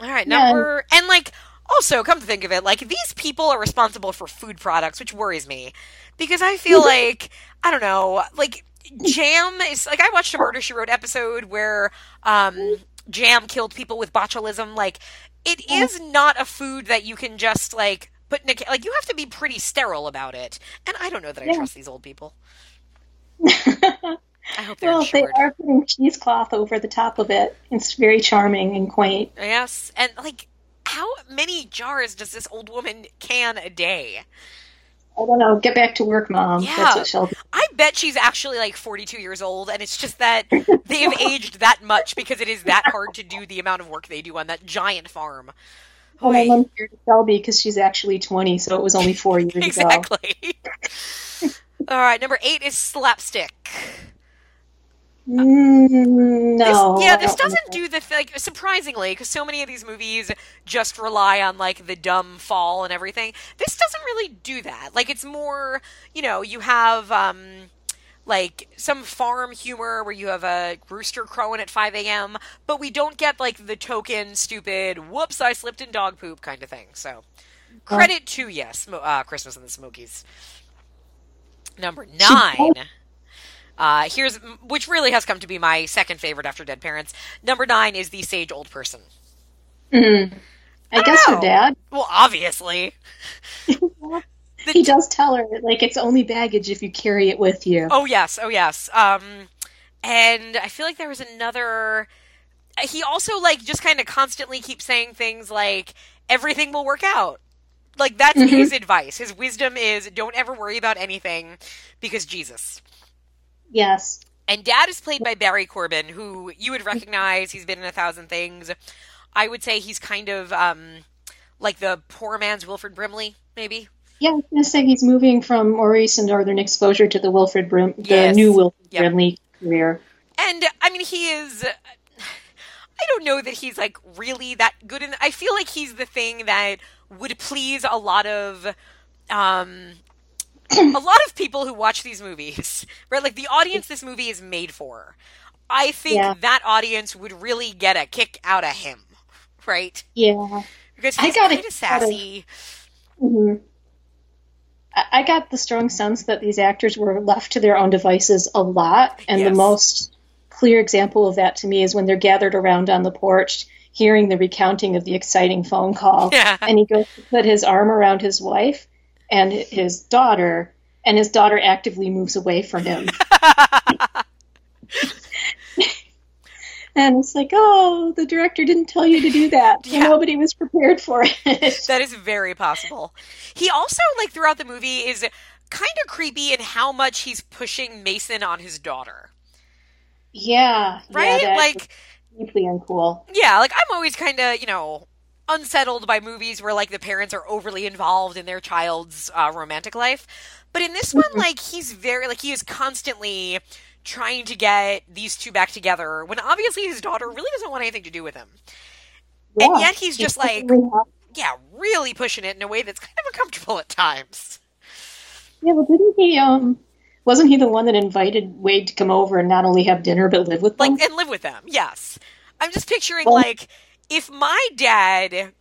All right,
Yeah.
number and like also come to think of it, like these people are responsible for food products, which worries me because I feel like I don't know, like Jam is like I watched a Murder She Wrote episode where um Jam killed people with botulism. Like it is not a food that you can just like put in a like you have to be pretty sterile about it, and I don't know that I
Yeah.
trust these old people. I hope they're
well, they
insured.
are putting cheesecloth over the top of it. It's very charming and quaint.
Yes, and like, how many jars does this old woman can a day?
I don't know. Get back to work, mom.
Yeah.
That's what she'll do.
I bet she's actually like 42 years old, and it's just that they have aged that much because it is that hard to do the amount of work they do on that giant farm.
Well,
Oy.
I'm unfair to Shelby because she's actually 20, so it was only four years ago.
Exactly. All right, number eight is slapstick.
Mm, no.
This, yeah, this doesn't do the th- like surprisingly because so many of these movies just rely on like the dumb fall and everything. This doesn't really do that. Like it's more, you know, you have um like some farm humor where you have a rooster crowing at 5 a.m., but we don't get like the token stupid "whoops I slipped in dog poop" kind of thing. So credit to yes, uh, Christmas in the Smokies. Number nine. Uh, here's which really has come to be my second favorite after Dead Parents. Number nine is the sage old person.
Mm. I,
don't
guess
know.
her dad.
Well, obviously.
he does tell her like it's only baggage if you carry it with you.
Oh yes, oh yes. Um, and I feel like there was another. He also like just kind of constantly keeps saying things like everything will work out. Like that's
Mhm.
his advice. His wisdom is don't ever worry about anything because Jesus.
Yes.
And dad is played by Barry Corbin, who you would recognize. He's been in a thousand things. I would say he's kind of um, like the poor man's Wilford Brimley, maybe.
Yeah, I was gonna say he's moving from Maurice and Northern Exposure to the Wilford Brim, the
Yes.
new Wilford
Yep.
Brimley career.
And I mean, he is. I don't know that he's like really that good in. I feel like he's the thing that would please a lot of, um, a lot of people who watch these movies, right? Like the audience this movie is made for. I think
Yeah.
that audience would really get a kick out of him, right?
Yeah.
Because
I got a
kind of
kick out of-
sassy.
hmm I I got the strong sense that these actors were left to their own devices a lot, and
Yes.
the most clear example of that to me is when they're gathered around on the porch, hearing the recounting of the exciting phone call,
Yeah.
and he goes to put his arm around his wife and his daughter, and his daughter actively moves away from him. And it's like, oh, the director didn't tell you to do that.
Yeah.
nobody was prepared for it.
That is very possible. He also, like, throughout the movie, is kind of creepy in how much he's pushing Mason on his daughter.
yeah.
Right?
Yeah,
Like-
deeply uncool.
Yeah, like, I'm always kind of, you know, unsettled by movies where, like, the parents are overly involved in their child's uh, romantic life. But in this one, like, he's very, like, he is constantly trying to get these two back together when obviously his daughter really doesn't want anything to do with him. And yet he's just like, yeah, really pushing it in a way that's kind of uncomfortable at times.
Yeah, well, didn't he? Um, wasn't he the one that invited Wade to come over and not only have dinner but live with them?
like and live with them yes i'm just picturing
Well-
like if my dad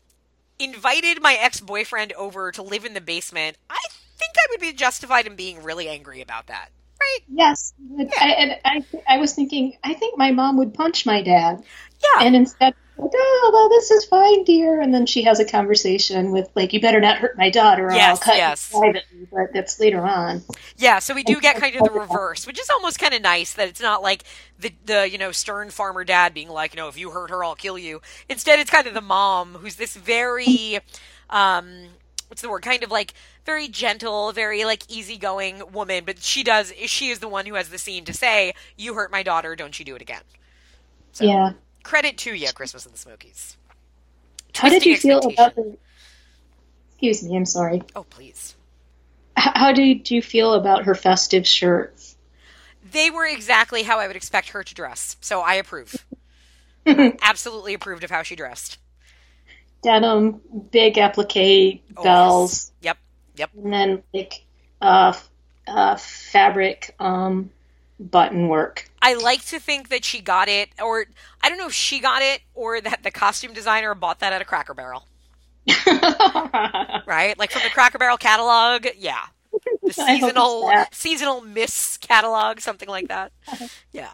invited my ex-boyfriend over to live in the basement i think i would be justified in being really angry about that right?
Yes, but I, and I, I was thinking, I think my mom would punch my dad,
yeah.
And instead, like, oh, well, this is fine, dear. And then she has a conversation with, like, you better not hurt my daughter, or I'll cut
yes.
you privately. But that's later on.
yeah so we do get kind of the reverse which is almost kind of nice that it's not like the the you know stern farmer dad being like you know if you hurt her i'll kill you instead it's kind of the mom who's this very um what's the word kind of like very gentle very like easygoing woman but she does she is the one who has the scene to say you hurt my daughter don't you do it again so
Yeah.
Credit to you christmas in the smokies
How did you feel about the? Excuse me, I'm sorry.
oh please
H- How did you feel about her festive shirt?
they were exactly how i would expect her to dress so i approve absolutely approved of how she dressed
Denim, big applique,
Oh,
bells,
yes. yep yep
and then like uh, uh, fabric um, button work.
I like to think that she got it, or I don't know if she got it, or that the costume designer bought that at a Cracker Barrel, right? Like from the Cracker Barrel catalog, yeah. The seasonal seasonal Miss catalog, something like that. Yeah.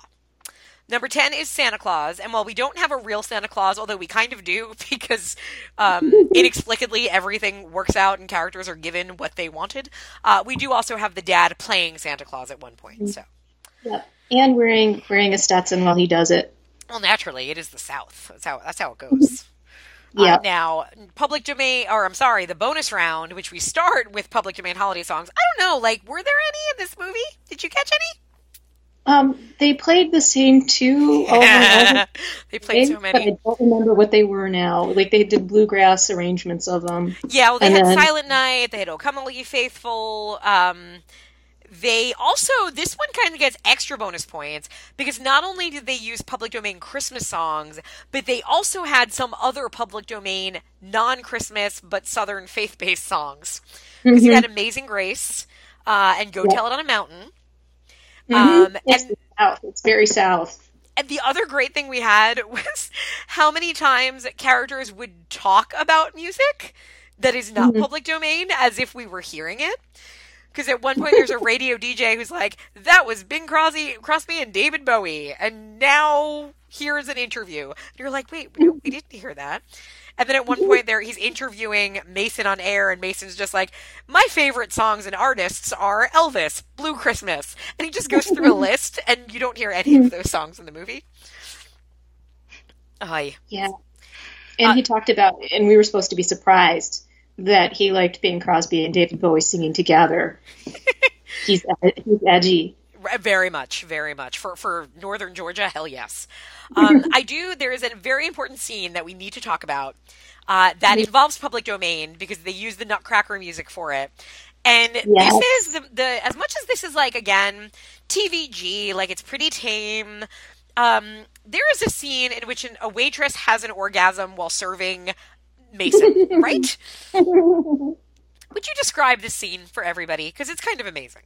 Number 10 is Santa Claus. And while we don't have a real Santa Claus, although we kind of do because um, inexplicably everything works out and characters are given what they wanted, uh, we do also have the dad playing Santa Claus at one point. So,
Yep. And wearing wearing a Stetson while he does it.
well, naturally, it is the South. That's how, that's how it goes.
Yeah.
Uh, now, public domain, or I'm sorry, the bonus round, which we start with public domain holiday songs. I don't know, like, were there any in this movie? Did you catch any?
Um, they played the same two over and over.
they played so many.
I don't remember what they were now. Like they did bluegrass arrangements of them.
Yeah, well, they
And
had
then-
Silent Night. They had "O Come All Ye Faithful." Um, they also this one kind of gets extra bonus points because not only did they use public domain Christmas songs, but they also had some other public domain non-Christmas but Southern faith-based songs. Because you
Mhm.
had "Amazing Grace" uh, and "Go
Yeah.
Tell It on a Mountain."
Mhm.
Um,
it's
and
south. It's very south.
and the other great thing we had was how many times characters would talk about music that is not
Mhm.
public domain as if we were hearing it. Because at one point there's a radio DJ who's like, "That was Bing Crosby, Crosby and David Bowie," and now here's an interview. And you're like, "Wait, no, we didn't hear that." And then at one point there, he's interviewing Mason on air, and Mason's just like, "My favorite songs and artists are Elvis, Blue Christmas," and he just goes through a list, and you don't hear any of hmm. those songs in the movie. Aye.
Yeah. And he uh, talked about, and we were supposed to be surprised that he liked Bing Crosby and David Bowie singing together. he's he's edgy.
Very much, very much for for Northern Georgia. Hell yes. Um, I do. There is a very important scene that we need to talk about uh, that involves public domain because they use the Nutcracker music for it. And
Yes.
this is the, the as much as this is like again TVG, like it's pretty tame. Um, there is a scene in which an, a waitress has an orgasm while serving Mason, right? Would you describe the scene for everybody? Because it's kind of amazing.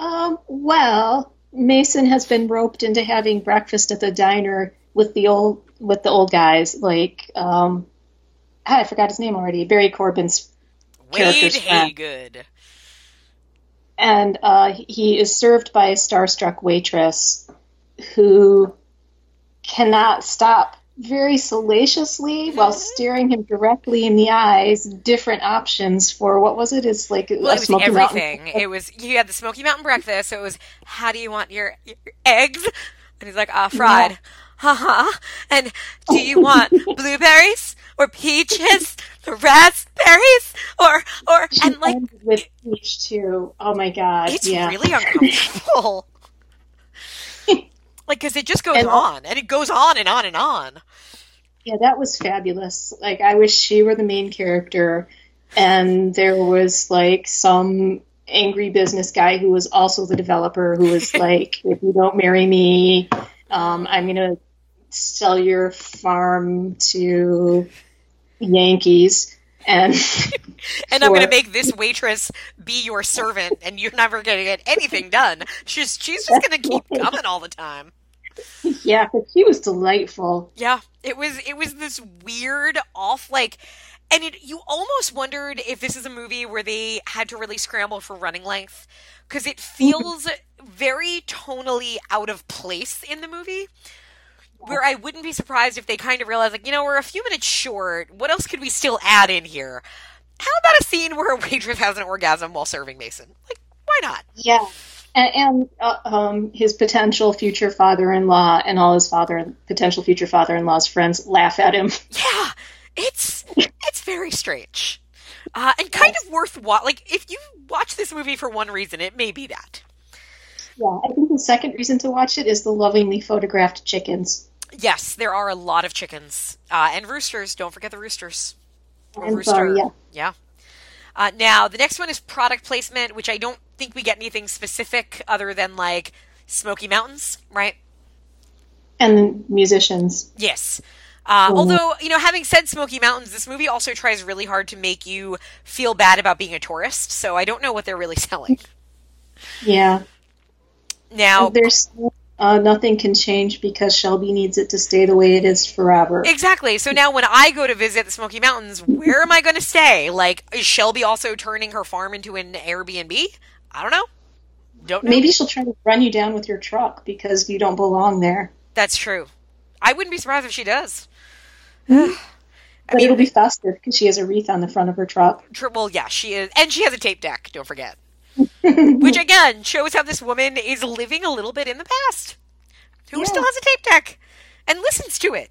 Um, well, Mason has been roped into having breakfast at the diner with the old with the old guys, like um, ah, I forgot his name already. Barry Corbin's
Wade
character's friend.
Haygood.
and uh, he is served by a starstruck waitress who cannot stop very salaciously while staring him directly in the eyes different options for what was it it's like
Well, it was
Smoky Mountain-
everything. It was you had the Smoky Mountain breakfast. So it was how do you want your, your eggs? And he's like, ah, fried. Haha. And do you want blueberries or peaches or raspberries or or and like
with peach too oh my god
it's
yeah
really uncomfortable. like because it just goes
And-
on and it goes on and on and on.
Yeah, that was fabulous. Like, I wish she were the main character, and there was like some angry business guy who was also the developer who was like, "If you don't marry me, um, I'm gonna sell your farm to Yankees." And
And I'm going to make this waitress be your servant, and you're never going to get anything done. She's she's just going to keep coming all the time.
yeah, but she was delightful.
Yeah, it was it was this weird off like and it you almost wondered if this is a movie where they had to really scramble for running length cuz it mm-hmm. feels very tonally out of place in the movie. Where I wouldn't be surprised if they kind of realized like, you know, we're a few minutes short. What else could we still add in here? How about a scene where a waitress has an orgasm while serving Mason? Like, why not?
Yeah. And, and uh, um, his potential future father-in-law and all his father potential future father-in-law's friends laugh at him.
Yeah, it's it's very strange, uh, and kind of worth wa- like if you watch this movie for one reason, it may be that.
Yeah, I think the second reason to watch it is the lovingly photographed chickens.
Yes, there are a lot of chickens uh, and roosters. Don't forget the roosters.
I'm
rooster.
sorry, yeah.
Yeah. Uh, now the next one is product placement, which I don't think we get anything specific other than like Smoky Mountains, right?
And musicians.
Yes. Uh,
Mhm.
Although, you know, having said Smoky Mountains, this movie also tries really hard to make you feel bad about being a tourist, so I don't know what they're really selling.
Yeah.
Now,
there's uh, nothing can change because Shelby needs it to stay the way it is forever.
Exactly. So now when I go to visit the Smoky Mountains, where am I going to stay? Like, is Shelby also turning her farm into an Airbnb? I don't know. Don't know.
Maybe she'll try to run you down with your truck because you don't belong there.
That's true. I wouldn't be surprised if she does.
But it'll be faster because she has a wreath on the front of her truck.
Tr- Well, yeah, she is. And she has a tape deck, don't forget. Which, again, shows how this woman is living a little bit in the past. Who still has a tape deck and listens to it.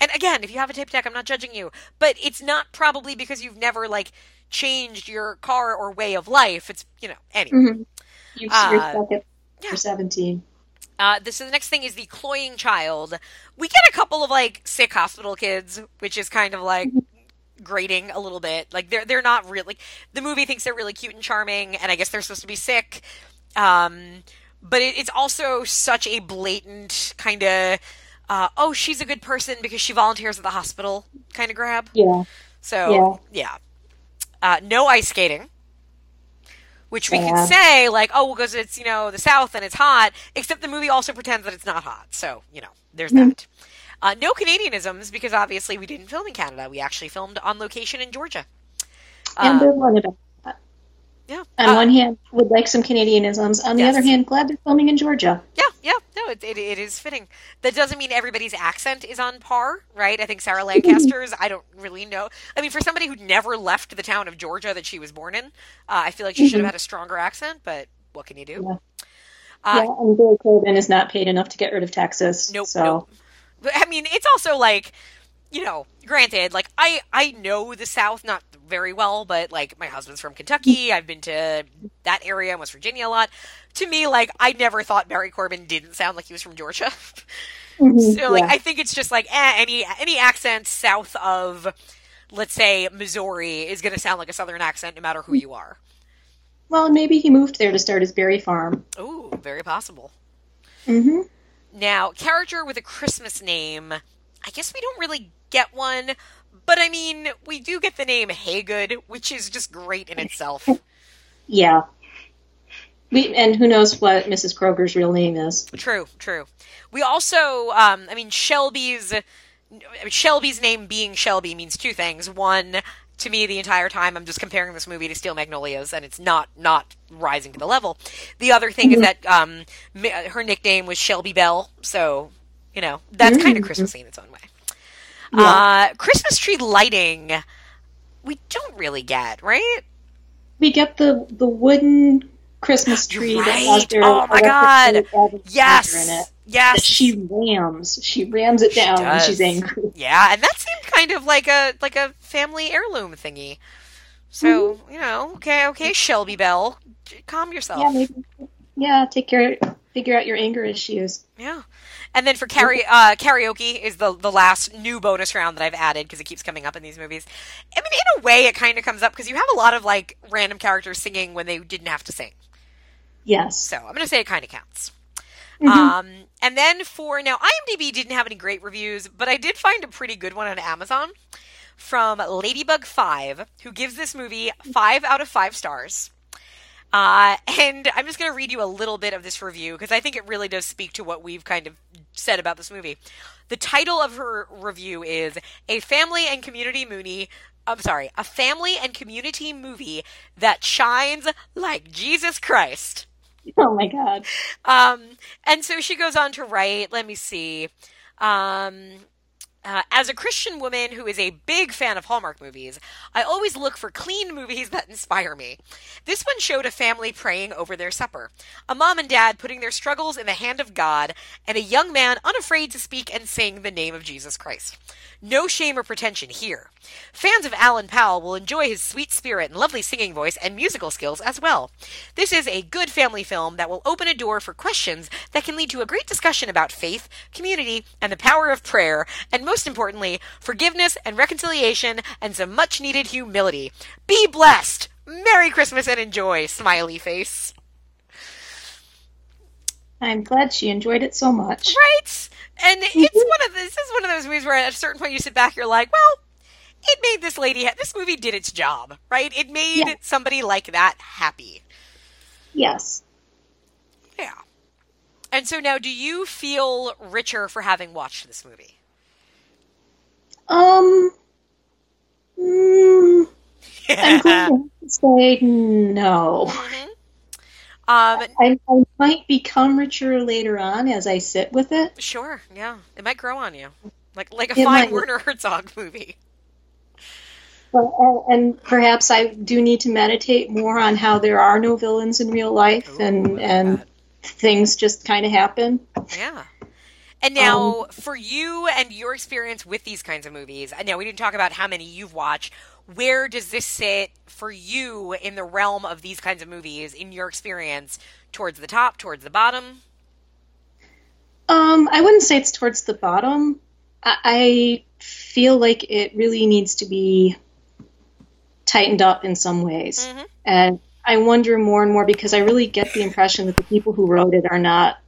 And again, if you have a tape deck, I'm not judging you. But it's not probably because you've never, like, changed your car or way of life. It's, you know, anyway.
Mhm. You've
Uh,
you're stuck at you're 17.
Uh, this is the next thing is the cloying child. We get a couple of like sick hospital kids, which is kind of like grating a little bit. Like they're they're not really. The movie thinks they're really cute and charming, and I guess they're supposed to be sick. Um, but it, it's also such a blatant kind of. Uh, oh, she's a good person because she volunteers at the hospital kind of grab.
Yeah.
So yeah, Uh, no ice skating, which we
Yeah.
could say like, oh, because it's you know the South and it's hot. Except the movie also pretends that it's not hot. So you know, there's that. Uh, no Canadianisms because obviously we didn't film in Canada. We actually filmed on location in Georgia.
And
Uh,
one about that.
yeah.
On
Uh,
one hand, would like some Canadianisms. On the
Yes.
other hand, glad they're filming in Georgia.
Yeah, yeah, no, it, it, it is fitting. That doesn't mean everybody's accent is on par, right? I think Sarah Lancaster's, I don't really know. I mean, for somebody who never left the town of Georgia that she was born in, uh, I feel like she should have had a stronger accent, but what can you do?
Yeah.
Uh,
yeah, and Barry Corbin is not paid enough to get rid of Texas.
Nope,
so.
nope. But, I mean, it's also like, you know, granted, like I I know the South not very well, but like my husband's from Kentucky. I've been to that area in West Virginia a lot. To me, like I never thought Barry Corbin didn't sound like he was from Georgia.
Mhm,
so like
yeah.
I think it's just like eh, any any accent south of let's say Missouri is going to sound like a southern accent no matter who you are.
Well, maybe he moved there to start his berry farm.
Oh, very possible.
hmm
Now, character with a Christmas name, I guess we don't really get one, but I mean, we do get the name Haygood, which is just great in itself.
Yeah. We, and who knows what Mrs. Kroger's real name is.
true, true. We also, um, I mean, Shelby's Shelby's name being Shelby means two things. One, to me, the entire time I'm just comparing this movie to Steel Magnolias, and it's not not rising to the level. The other thing is that um, her nickname was Shelby Bell, so you know that's kind of Christmassy in its own way. Uh, Christmas tree lighting, we don't really get, right?
We get the the wooden Christmas tree that has their
Oh my God. Yes. Yes.
She rams. She rams it down when she's angry.
Yeah, and that seemed kind of like a like a family heirloom thingy. So you know, okay, okay, Shelby Bell, calm yourself.
Yeah, maybe. Yeah, take care. Figure out your anger issues.
Yeah. And then for karaoke, uh, karaoke is the the last new bonus round that I've added because it keeps coming up in these movies. I mean, in a way, it kind of comes up because you have a lot of like random characters singing when they didn't have to sing.
Yes.
So I'm going to say it kind of counts.
Mhm.
Um, and then for now, IMDb didn't have any great reviews, but I did find a pretty good one on Amazon from Ladybug5, who gives this movie five out of five stars. Uh, and I'm just going to read you a little bit of this review because I think it really does speak to what we've kind of said about this movie. The title of her review is A Family and Community Movie. I'm sorry, a family and community movie that shines like Jesus Christ.
Oh my god.
Um, and so she goes on to write, let me see. Um, uh, as a Christian woman who is a big fan of Hallmark movies, I always look for clean movies that inspire me. This one showed a family praying over their supper, a mom and dad putting their struggles in the hand of God, and a young man unafraid to speak and sing the name of Jesus Christ. No shame or pretension here. Fans of Alan Powell will enjoy his sweet spirit and lovely singing voice and musical skills as well. This is a good family film that will open a door for questions that can lead to a great discussion about faith, community, and the power of prayer, and most importantly, forgiveness and reconciliation and some much needed humility. Be blessed! Merry Christmas and enjoy, smiley face.
I'm glad she enjoyed it so much.
Right? And mm-hmm. it's one of this is one of those movies where at a certain point you sit back, you're like, well, it made this lady ha- this movie did its job, right? It made
Yeah.
somebody like that happy.
Yes.
Yeah. And so now do you feel richer for having watched this movie?
Um. mm, I'm going to say no.
Um,
I, I might become richer later on as I sit with it.
Sure, yeah. It might grow on you. Like like a
It
fine
might.
Werner Herzog movie.
But, uh, and perhaps I do need to meditate more on how there are no villains in real life and and things just kind of happen.
Yeah. And now, for you and your experience with these kinds of movies, and now we didn't talk about how many you've watched. Where does this sit for you in the realm of these kinds of movies in your experience? Towards the top, towards the bottom?
Um, I wouldn't say it's towards the bottom. I, I feel like it really needs to be tightened up in some ways. And I wonder more and more because I really get the impression that the people who wrote it are not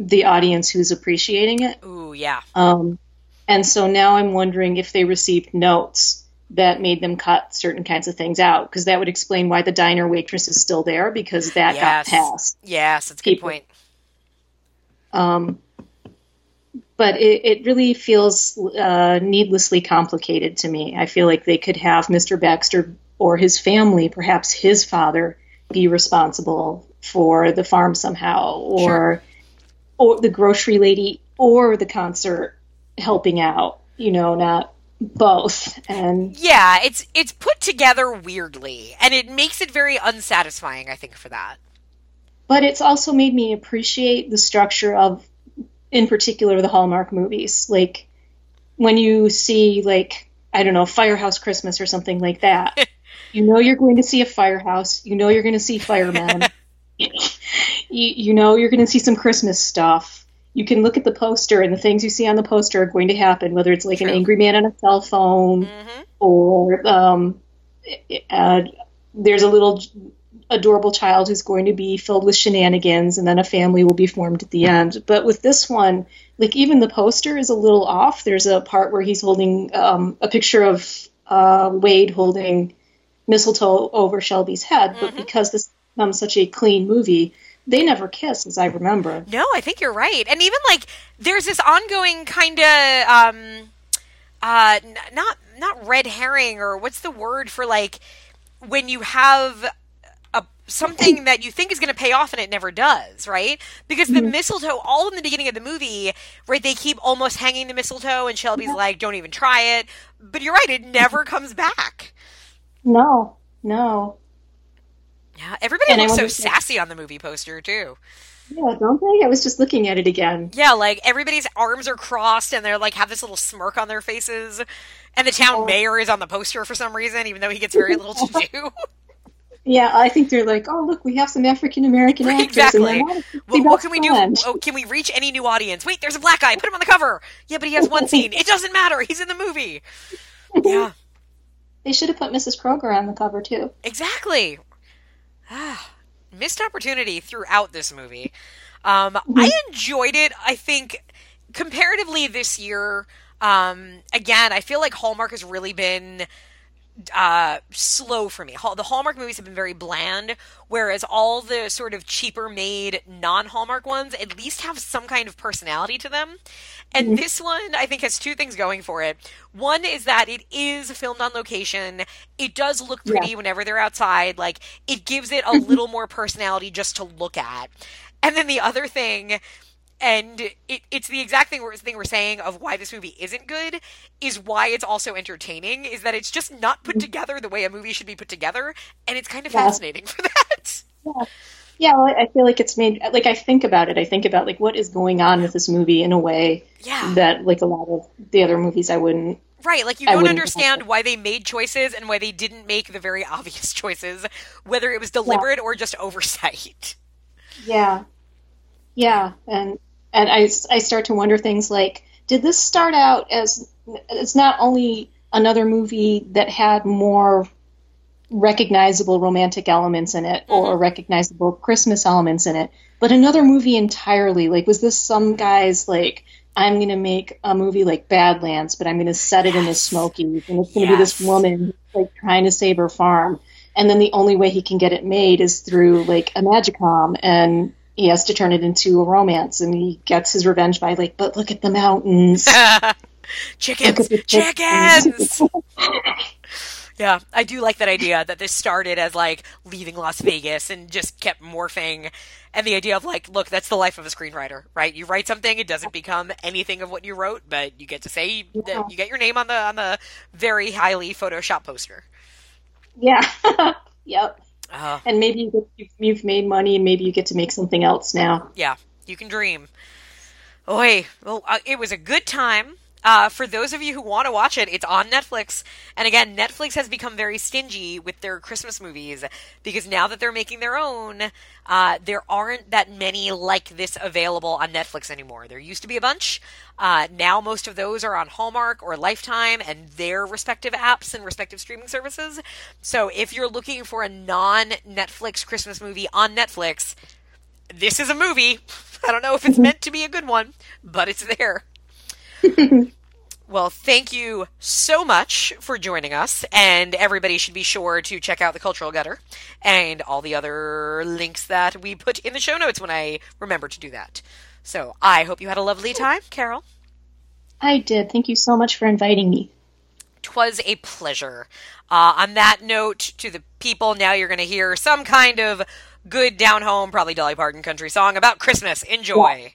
the audience who's appreciating it.
Ooh, yeah.
Um, and so now I'm wondering if they received notes that made them cut certain kinds of things out because that would explain why the diner waitress is still there because that got
Yes.
passed.
Yes, that's a good point.
Um, but it, it really feels uh, needlessly complicated to me. I feel like they could have Mr. Baxter or his family, perhaps his father, be responsible for the farm somehow, or or the grocery lady or the concert helping out. You know, not both. And
Yeah, it's it's put together weirdly, and it makes it very unsatisfying. I think for that.
but it's also made me appreciate the structure of, in particular, the Hallmark movies. Like when you see like I don't know Firehouse Christmas or something like that. you know you're going to see a firehouse. You know you're going to see firemen. you, you know you're going to see some Christmas stuff. You can look at the poster, and the things you see on the poster are going to happen. Whether it's like an angry man on a cell phone, or um, uh, there's a little adorable child who's going to be filled with shenanigans, and then a family will be formed at the end. But with this one, like even the poster is a little off. There's a part where he's holding um, a picture of uh, Wade holding mistletoe over Shelby's head, but because this becomes such a clean movie, they never kiss, as I remember.
No, I think you're right. And even like there's this ongoing kind of um uh n- not not red herring or what's the word for like when you have a something that you think is going to pay off and it never does, right? Because the mistletoe all in the beginning of the movie, right, they keep almost hanging the mistletoe and Shelby's like don't even try it. But you're right, it never comes back.
No, no.
Yeah, everybody
And
looks so sassy on the movie poster too.
Yeah, don't they? I was just looking at it again.
Yeah, like everybody's arms are crossed and they're like have this little smirk on their faces. And the town mayor is on the poster for some reason, even though he gets very little to do.
Yeah, I think they're like, oh look, we have some African American actors.
exactly. Well, what can we do? Oh, can we reach any new audience? Wait, there's a black guy. Put him on the cover. Yeah, but he has one scene. It doesn't matter. He's in the movie. Yeah,
They should have put Mrs. Kroger on the cover too.
exactly. Ah, missed opportunity throughout this movie. Um, I enjoyed it. I think comparatively this year, um, again, I feel like Hallmark has really been uh, slow for me. The Hallmark movies have been very bland, whereas all the sort of cheaper made non Hallmark ones at least have some kind of personality to them. And this one, I think, has two things going for it. One is that it is filmed on location. It does look pretty whenever they're outside. Like, it gives it a little more personality just to look at. And then the other thing and it, it's the exact thing we're, thing we're saying of why this movie isn't good is why it's also entertaining is that it's just not put mm-hmm. together the way a movie should be put together and it's kind of
Yeah.
fascinating for that
Yeah. Yeah, well, I feel like it's made like I think about it. I think about like what is going on with this movie in a way
Yeah.
that like a lot of the other movies I wouldn't.
right like you
I
don't understand why they made choices and why they didn't make the very obvious choices whether it was deliberate or just oversight
Yeah, yeah, and and I I start to wonder things like did this start out as it's not only another movie that had more recognizable romantic elements in it or mm-hmm. recognizable Christmas elements in it, but another movie entirely. Like, was this some guy's like, I'm going to make a movie like Badlands, but I'm going to set it in the Smokies, and it's going to be this woman like trying to save her farm, and then the only way he can get it made is through like a magicom, and he has to turn it into a romance, and he gets his revenge by like, but look at the mountains.
chickens
the
chickens Yeah, I do like that idea that this started as like leaving Las Vegas and just kept morphing. And the idea of like, look, that's the life of a screenwriter, right? You write something, it doesn't become anything of what you wrote, but you get to say that you get your name on the on the very highly Photoshop poster.
Yeah. yep.
Uh,
And maybe you get, you've, you've made money, and maybe you get to make something else now.
yeah, you can dream. Oh, hey, well, uh, it was a good time. Uh, for those of you who want to watch it, it's on Netflix. And again, Netflix has become very stingy with their Christmas movies because now that they're making their own, uh, there aren't that many like this available on Netflix anymore. There used to be a bunch. Uh, now most of those are on Hallmark or Lifetime and their respective apps and respective streaming services. So if you're looking for a non Netflix Christmas movie on Netflix, this is a movie. I don't know if it's meant to be a good one, but it's there. well, thank you so much for joining us, and everybody should be sure to check out the Cultural Gutter and all the other links that we put in the show notes when I remember to do that. So I hope you had a lovely time, Carol.
I did. Thank you so much for inviting me.
Twas a pleasure. Uh, on that note, to the people, now you're going to hear some kind of good down home, probably Dolly Parton country song about Christmas. Enjoy.
Hey,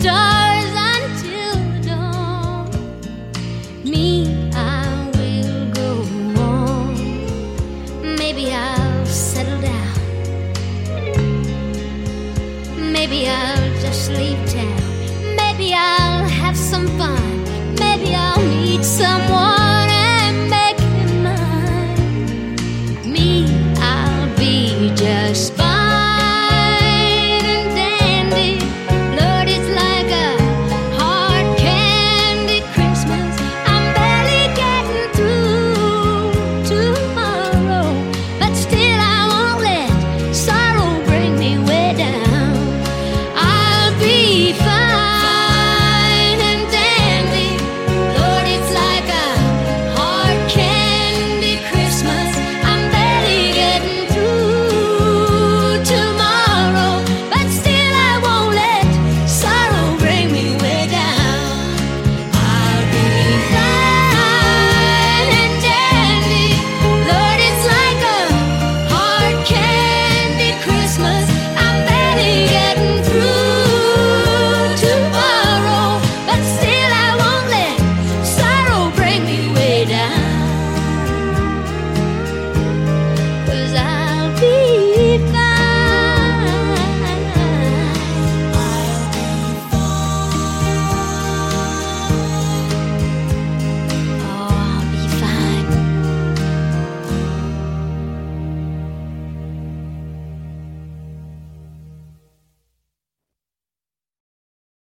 stars.